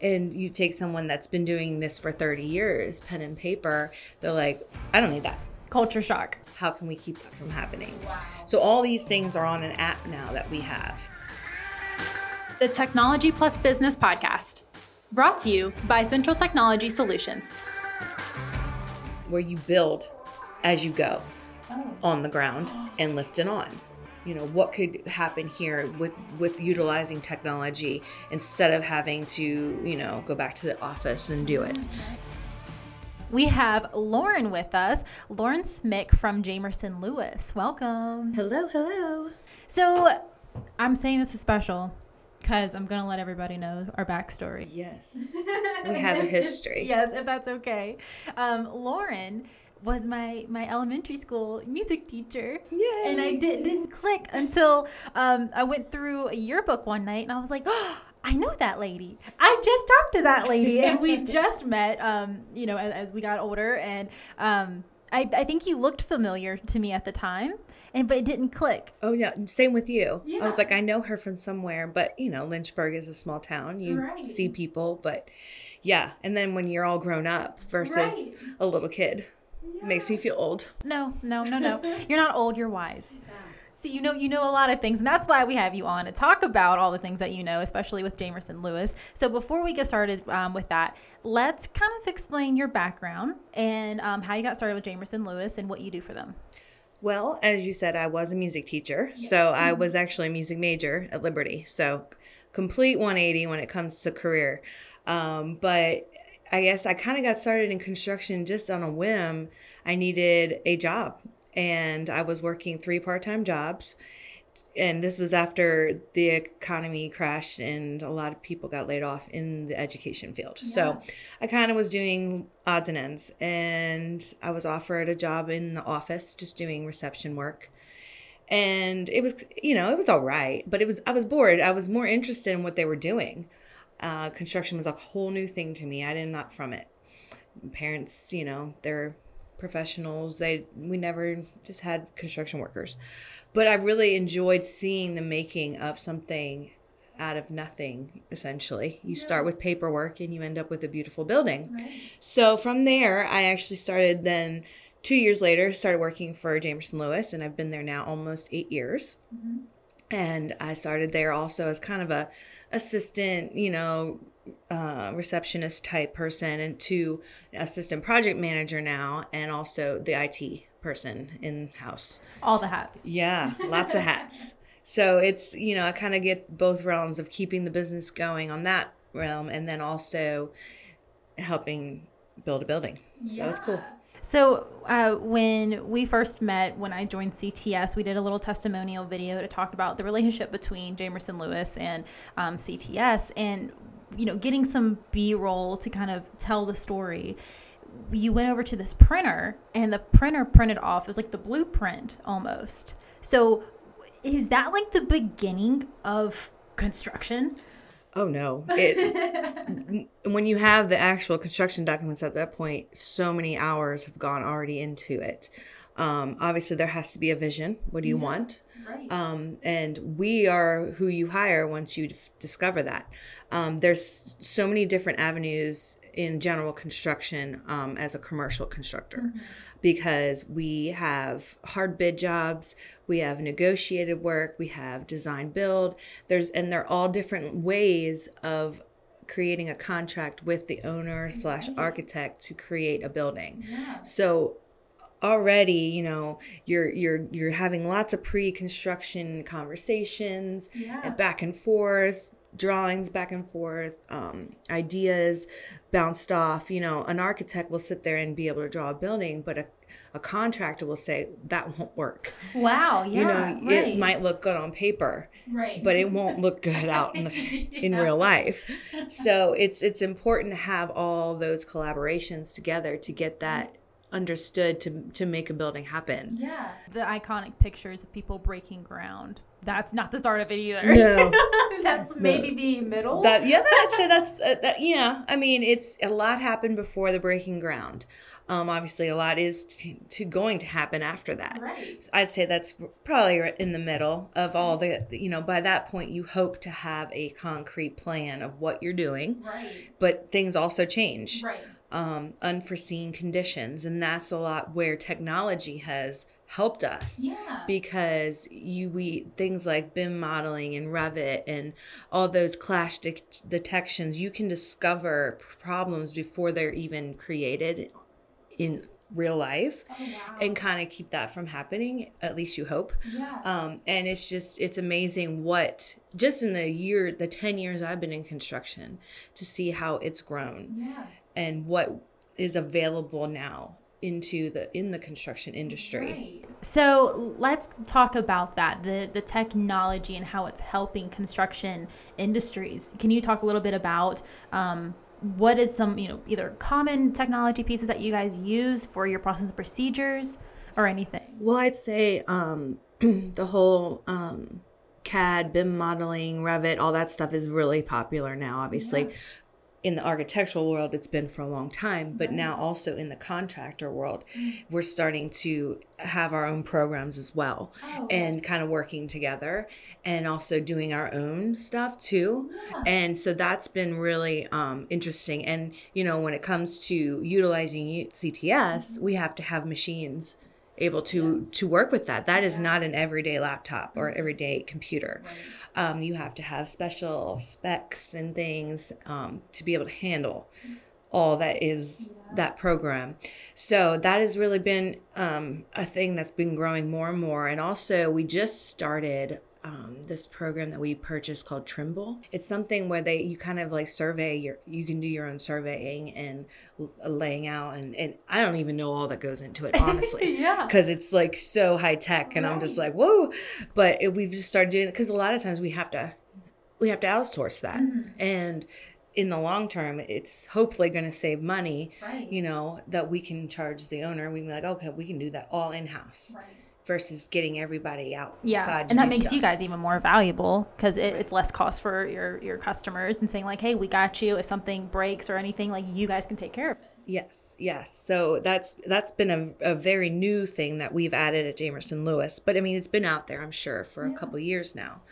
and you take someone that's been doing this for 30 years, pen and paper, they're like, I don't need that. Culture shock. How can we keep that from happening? Wow. So all these things are on an app now that we have. The Technology Plus Business Podcast, brought to you by Central Technology Solutions. Where you build as you go on the ground and lift it on you know what could happen here with with utilizing technology instead of having to you know go back to the office and do it we have Lauren with us, Lauren Smyk from Jamerson Lewis. Welcome. Hello, hello. So, I'm saying this is special because I'm going to let everybody know our backstory. Yes. we have a history. yes, if that's okay. Um, Lauren was my my elementary school music teacher. Yay. And I did, didn't click until um, I went through a yearbook one night and I was like, oh, I know that lady. I just talked to that lady and we just met, um, you know, as, as, we got older. And um, I, I think you looked familiar to me at the time. And but it didn't click. Oh yeah, same with you. Yeah. I was like, I know her from somewhere, but you know, Lynchburg is a small town. You right. see people, but yeah. And then when you're all grown up versus right. a little kid. Makes me feel old. No, no, no, no. you're not old. You're wise. See, you know, you know a lot of things, and that's why we have you on to talk about all the things that you know, especially with Jamerson Lewis. So, before we get started um, with that, let's kind of explain your background and um, how you got started with Jamerson Lewis and what you do for them. Well, as you said, I was a music teacher, so I was actually a music major at Liberty. So, complete 180 when it comes to career. Um, but I guess I kind of got started in construction just on a whim. I needed a job and I was working three part time jobs. And this was after the economy crashed and a lot of people got laid off in the education field. Yeah. So I kind of was doing odds and ends. And I was offered a job in the office, just doing reception work and it was you know it was all right but it was i was bored i was more interested in what they were doing uh, construction was a whole new thing to me. I did not from it. Parents, you know, they're professionals. They we never just had construction workers, but I really enjoyed seeing the making of something out of nothing essentially you yeah. start with paperwork and you end up with a beautiful building right. so from there i actually started then two years later started working for jamerson lewis and i've been there now almost eight years mm-hmm and I started there also as kind of a assistant, you know, uh, receptionist type person, and to assistant project manager now, and also the IT person in house. All the hats. Yeah, lots of hats. So it's you know I kind of get both realms of keeping the business going on that realm, and then also helping build a building. Yeah. So it's cool. So uh, when we first met, when I joined CTS, we did a little testimonial video to talk about the relationship between Jamerson Lewis and um, CTS, and you know, getting some B-roll to kind of tell the story. You went over to this printer, and the printer printed off. Was like the blueprint almost. So, is that like the beginning of construction? Oh no! It when you have the actual construction documents at that point, so many hours have gone already into it. Um, obviously, there has to be a vision. What do you yeah, want? Right. Um, and we are who you hire once you d- discover that. Um, there's so many different avenues in general construction um, as a commercial constructor mm-hmm. because we have hard bid jobs we have negotiated work we have design build there's and they're all different ways of creating a contract with the owner slash architect to create a building yeah. so already you know you're you're you're having lots of pre-construction conversations yeah. and back and forth drawings back and forth, um, ideas bounced off. You know, an architect will sit there and be able to draw a building, but a, a contractor will say that won't work. Wow, yeah, you know, right. it might look good on paper, right, but it won't look good out in the, yeah. in real life. So it's it's important to have all those collaborations together to get that understood to to make a building happen. Yeah. The iconic pictures of people breaking ground. That's not the start of it either. No. that's maybe the middle. That yeah, I'd say that's uh, that, yeah. I mean, it's a lot happened before the breaking ground. Um, obviously, a lot is to, to going to happen after that. Right. So I'd say that's probably in the middle of all the you know. By that point, you hope to have a concrete plan of what you're doing, right. but things also change. Right. Um, unforeseen conditions, and that's a lot where technology has helped us Yeah. because you we things like BIM modeling and Revit and all those clash de- detections you can discover problems before they're even created in real life Oh, wow. and kind of keep that from happening at least you hope yeah. um, and it's just it's amazing what just in the year the 10 years i've been in construction to see how it's grown yeah. And what is available now into the in the construction industry So let's talk about that the the technology and how it's helping construction industries. Can you talk a little bit about um, what is some you know either common technology pieces that you guys use for your process and procedures or anything? Well, I'd say um, the whole um, CAD, BIM modeling, Revit, all that stuff is really popular now. Obviously, in the architectural world, it's been for a long time, but now also in the contractor world, we're starting to have our own programs as well and kind of working together and also doing our own stuff too. And so that's been really um, interesting. And, you know, when it comes to utilizing CTS, we have to have machines able to to work with that. That is not an everyday laptop or everyday computer. Um, you have to have special specs and things um, to be able to handle all that is that program. So that has really been um, a thing that's been growing more and more. And also we just started um, this program that we purchased called Trimble. It's something where they you kind of like survey your you can do your own surveying and l- laying out and and I don't even know all that goes into it honestly. Yeah. because it's like so high tech and I'm just like whoa. But it, we've just started doing it because a lot of times we have to we have to outsource that. And in the long term it's hopefully going to save money Right. you know that we can charge the owner we can be like okay we can do that all in house versus getting everybody out Yeah, outside and that makes you guys even more valuable because it, it's less cost for your your customers and saying like, hey, we got you. If something breaks or anything, like you guys can take care of it. Yes, yes. So that's that's been a, a very new thing that we've added at Jamerson Lewis. But I mean, it's been out there, I'm sure, for a couple years now.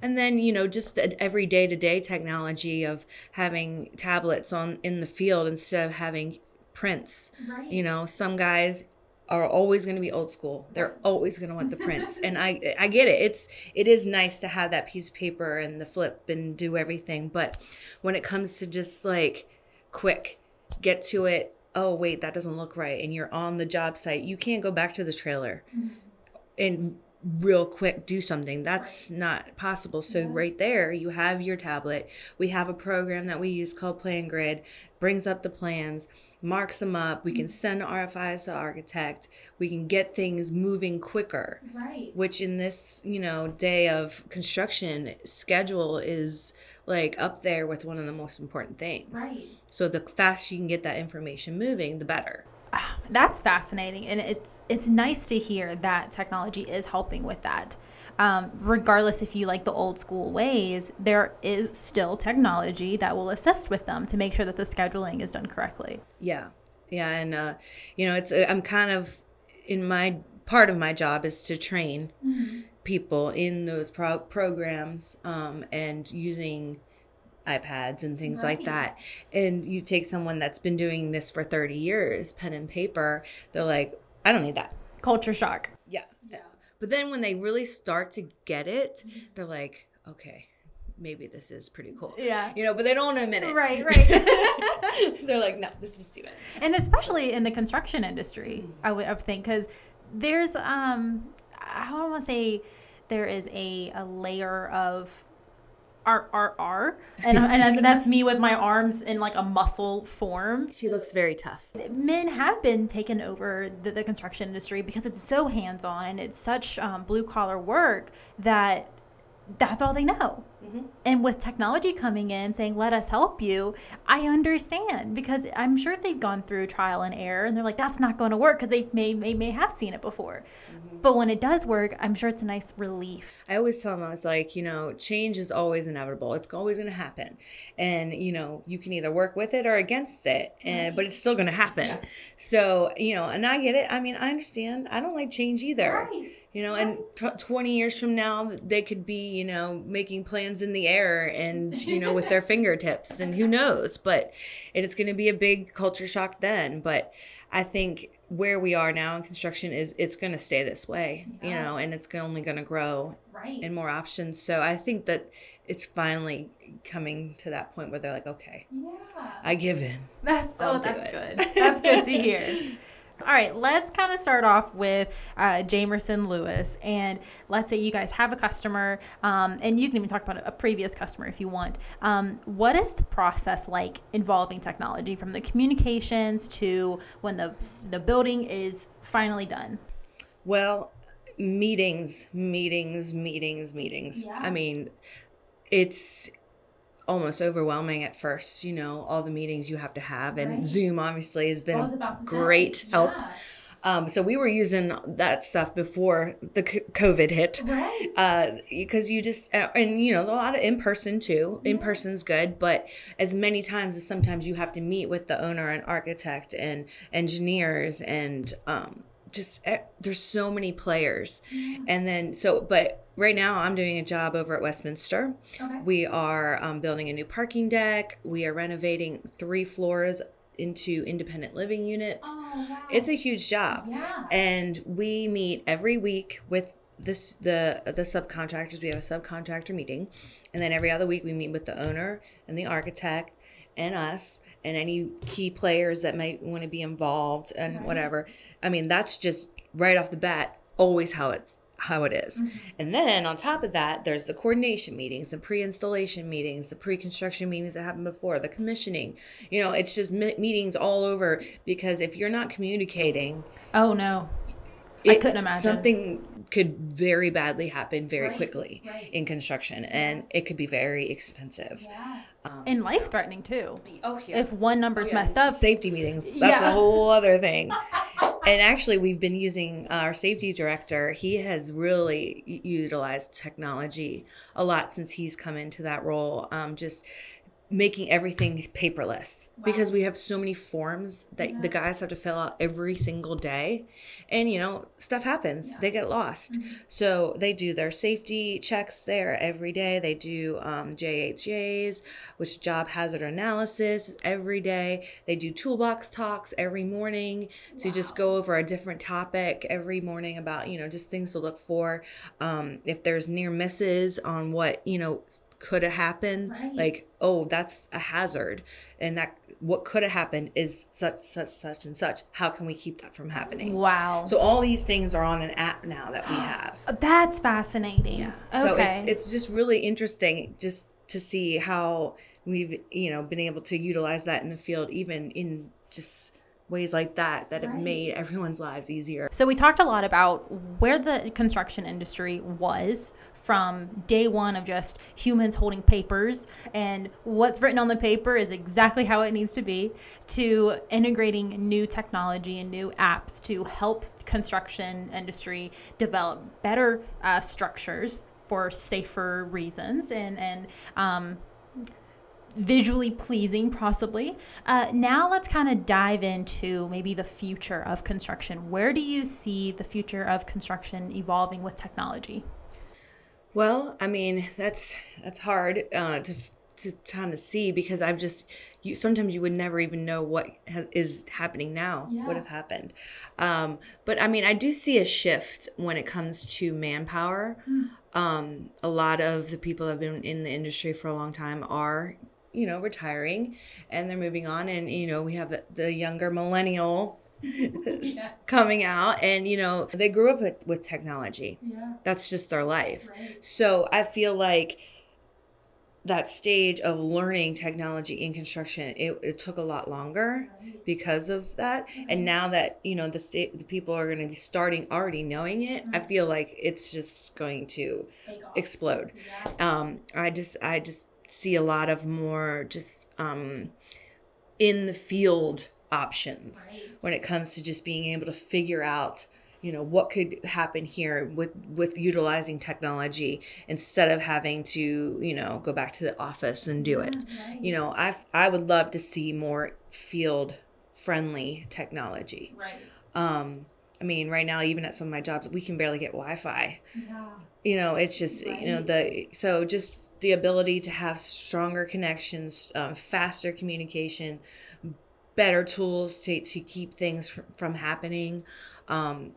And then you know, just the every day to day technology of having tablets on in the field instead of having prints. Right. You know, some guys are always going to be old school. They're always going to want the prints, and I I get it. It's it is nice to have that piece of paper and the flip and do everything, but when it comes to just like quick get to it oh wait that doesn't look right and you're on the job site you can't go back to the trailer mm-hmm. and real quick do something. That's not possible. So right there you have your tablet. We have a program that we use called PlanGrid brings up the plans marks them up we can send rfis to architect we can get things moving quicker Right. which in this you know day of construction schedule is like up there with one of the most important things Right. so the faster you can get that information moving the better ah, That's fascinating, and it's it's nice to hear that technology is helping with that. Um, regardless if you like the old school ways, there is still technology that will assist with them to make sure that the scheduling is done correctly. yeah yeah and uh you know it's uh, i'm kind of in my part of my job is to train people in those pro- programs um and using iPads and things like that. And you take someone that's been doing this for 30 years, pen and paper, they're like, I don't need that. Culture shock. But then when they really start to get it, they're like, okay, maybe this is pretty cool. Yeah. You know, but they don't admit it. Right, right. they're like, no, this is stupid. and especially in the construction industry, I would I would think because there's um I don't want to say there is a a layer of R R R and and that's me with my arms in like a muscle form. She looks very tough. Men have been taken over the, the construction industry because it's so hands on and it's such um, blue collar work that that's all they know. Mm-hmm. And with technology coming in saying, let us help you, I understand because I'm sure they've gone through trial and error and they're like, that's not going to work because they may, may, may have seen it before. Mm-hmm. But when it does work, I'm sure it's a nice relief. I always tell them, I was like, you know, change is always inevitable. It's always going to happen. And, you know, you can either work with it or against it, and, but it's still going to happen. Yes. So, you know, and I get it. I mean, I understand. I don't like change either. Right. You know, and t- 20 years from now, they could be, you know, making plans in the air and, you know, with their fingertips, and who knows? But and it's going to be a big culture shock then. But I think where we are now in construction is it's going to stay this way, you know, and it's only going to grow Right. and more options. So I think that it's finally coming to that point where they're like, okay, Yeah. I give in. That's oh, I'll oh, that's it. good. That's good to hear. All right, let's kind of start off with uh, Jamerson Lewis, and let's say you guys have a customer, um, and you can even talk about a previous customer if you want. Um, what is the process like involving technology, from the communications to when the the building is finally done? Well, meetings, meetings, meetings, meetings. Yeah. I mean, it's almost overwhelming at first, you know, all the meetings you have to have. And Right. Zoom obviously has been I was about say, great help. Um, so we were using that stuff before the c- COVID hit. Right. Uh, because you just uh, and you know a lot of in person too. In person's good, but as many times as sometimes you have to meet with the owner and architect and engineers and um, just eh, there's so many players, and then so but right now I'm doing a job over at Westminster. Okay. We are um, building a new parking deck. We are renovating three floors into independent living units. Oh, wow. It's a huge job. Yeah. And we meet every week with this the the subcontractors. We have a subcontractor meeting. And then every other week we meet with the owner and the architect and us and any key players that might want to be involved and whatever. I mean, that's just right off the bat always how it's how it is. Mm-hmm. And then on top of that, there's the coordination meetings, the pre-installation meetings, the pre-construction meetings that happened before, the commissioning. You know, it's just me- meetings all over because if you're not communicating, Oh no. I couldn't imagine. something could very badly happen very Right, quickly right. in construction, and it could be very expensive. and life threatening too. Oh yeah. If one number's messed up, safety meetings that's Yeah. a whole other thing and actually we've been using our safety director he has really utilized technology a lot since he's come into that role um, just making everything paperless because we have so many forms that the guys have to fill out every single day. And you know stuff happens. They get lost. So they do their safety checks there every day. They do um, jhas which job hazard analysis every day. They do toolbox talks every morning to just go over a different topic every morning about you know just things to look for um, if there's near misses on what you know could have happened Right. like oh that's a hazard and that what could have happened is such such such and such how can we keep that from happening wow. so all these things are on an app now that we have That's fascinating. yeah Okay. so it's it's just really interesting just to see how we've you know been able to utilize that in the field even in just ways like that that have made everyone's lives easier So we talked a lot about where the construction industry was from day one of just humans holding papers and what's written on the paper is exactly how it needs to be to integrating new technology and new apps to help construction industry develop better uh, structures for safer reasons and and um, visually pleasing, possibly. Uh, now let's kind of dive into maybe the future of construction. Where do you see the future of construction evolving with technology? Well, I mean, that's that's hard uh, to to kind of see because I've just you sometimes you would never even know what ha- is happening now would have happened. Um, but I mean, I do see a shift when it comes to manpower. Um, a lot of the people that have been in the industry for a long time are you know retiring and they're moving on and you know we have the younger millennial coming out and you know they grew up with, with technology. Yeah. that's just their life. Right. so i feel like that stage of learning technology in construction it, it took a lot longer because of that. And now that you know the state the people are going to be starting already knowing it i feel like it's just going to explode. Um i just i just see a lot of more just um in the field options when it comes to just being able to figure out you know what could happen here with with utilizing technology instead of having to you know go back to the office and do it. You know i i would love to see more field friendly technology. Right. um i mean right now even at some of my jobs we can barely get wi-fi. Yeah. you know it's just you know the so just the ability to have stronger connections um, faster communication better tools to, to keep things fr- from happening. Um,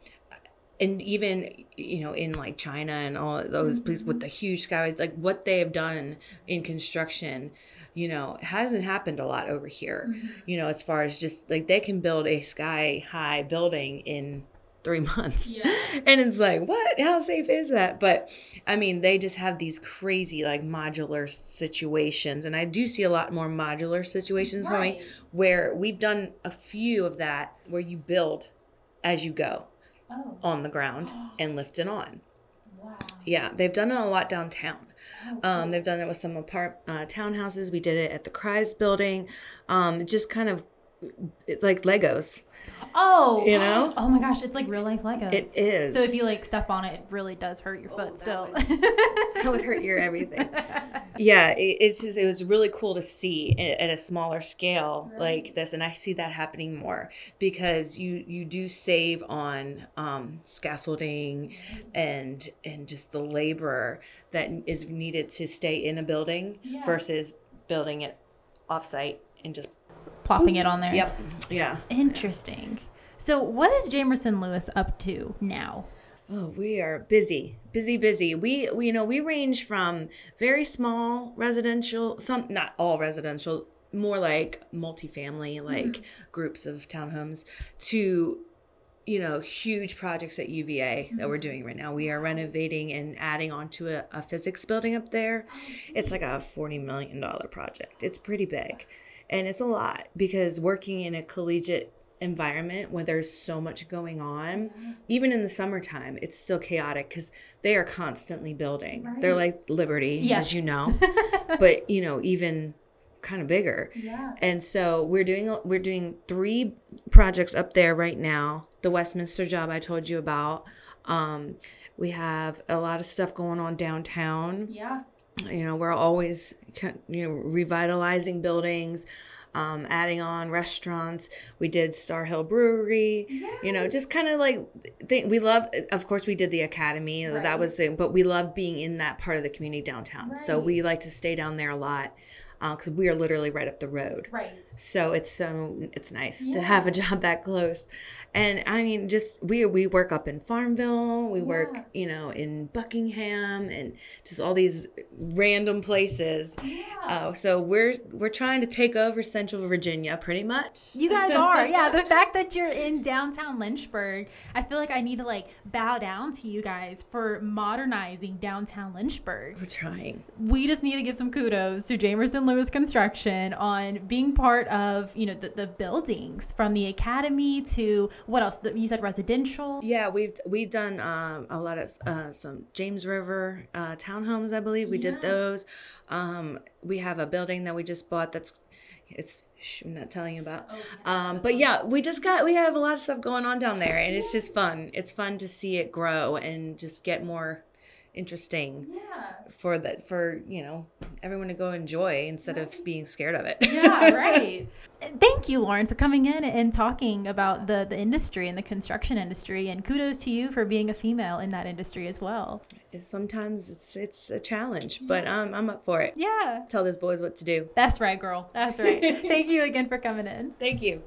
and even you know in like china and all those places with the huge skyways like what they have done in construction you know hasn't happened a lot over here. You know as far as just like they can build a sky high building in three months. Yeah. and it's like what? How safe is that? But i mean they just have these crazy like modular situations. And i do see a lot more modular situations for me where we've done a few of that where you build as you go Oh. on the ground and lift it on. Wow. yeah they've done it a lot downtown. Um, they've done it with some apart uh, townhouses. We did it at the Kreis building. Um, just kind of like legos Oh. You know? Oh my gosh, it's like real life Legos. It is. So if you like step on it, it really does hurt your foot still. that would hurt your everything. yeah, it, it's just it was really cool to see at, at a smaller scale like this, and I see that happening more because you you do save on um, scaffolding and and just the labor that is needed to stay in a building Yeah. versus building it offsite and just Plopping it on there. yep yeah. Interesting. So what is Jamerson Lewis up to now? Oh, we are busy, busy, busy. We, we, you know, we range from very small residential, some not all residential, more like multifamily, mm-hmm. like groups of townhomes, to you know huge projects at UVA that mm-hmm. we're doing right now. We are renovating and adding onto a, a physics building up there. Oh, it's like a forty million dollar project. It's pretty big, and it's a lot because working in a collegiate environment where there's so much going on even in the summertime it's still chaotic because they are constantly building. They're like liberty Yes. as you know but you know even kind of bigger. Yeah. and so we're doing we're doing three projects up there right now. The westminster job i told you about. Um, we have a lot of stuff going on downtown. Yeah. you know we're always you know revitalizing buildings um, adding on restaurants. We did star hill brewery you know just kind of like think we love of course we did the academy that was but we love being in that part of the community downtown. So we like to stay down there a lot because we are literally right up the road. Right. So it's so it's nice to have a job that close. And i mean just we we work up in farmville. We work you know in buckingham and just all these random places. Uh, so we're we're trying to take over central virginia pretty much. You guys are. Yeah, the fact that you're in downtown Lynchburg, I feel like I need to like bow down to you guys for modernizing downtown Lynchburg. we're trying. We just need to give some kudos to Jamerson Lewis Construction on being part of, you know, the, the buildings from the academy to what else? You said residential. yeah we've we've done um, a lot of uh, some james river uh, townhomes i believe we did those um, we have a building that we just bought that's it's I'm not telling you about. Um, but yeah, we just got we have a lot of stuff going on down there, and it's just fun. It's fun to see it grow and just get more interesting Yeah. For that for you know everyone to go enjoy instead of being scared of it. Yeah, right. Thank you, Lauren, for coming in and talking about the, the industry and the construction industry. And kudos to you for being a female in that industry as well. Sometimes it's it's a challenge, but um, I'm up for it. Yeah. Tell those boys what to do. That's right, girl. That's right. Thank you again for coming in. Thank you.